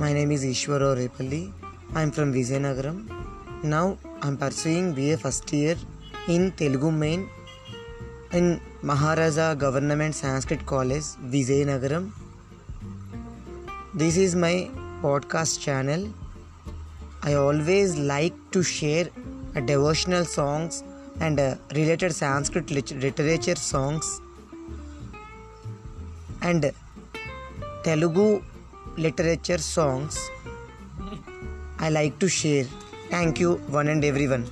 My name is Eswar Rao Repalli. I am from Vizianagaram. Now I am pursuing BA first year in Telugu main in Maharaja Government Sanskrit College, Vizianagaram. This is my podcast channel. I always like to share uh, devotional songs and uh, related Sanskrit literature songs and Telugu literature songs I like to share. Thank you, one and everyone.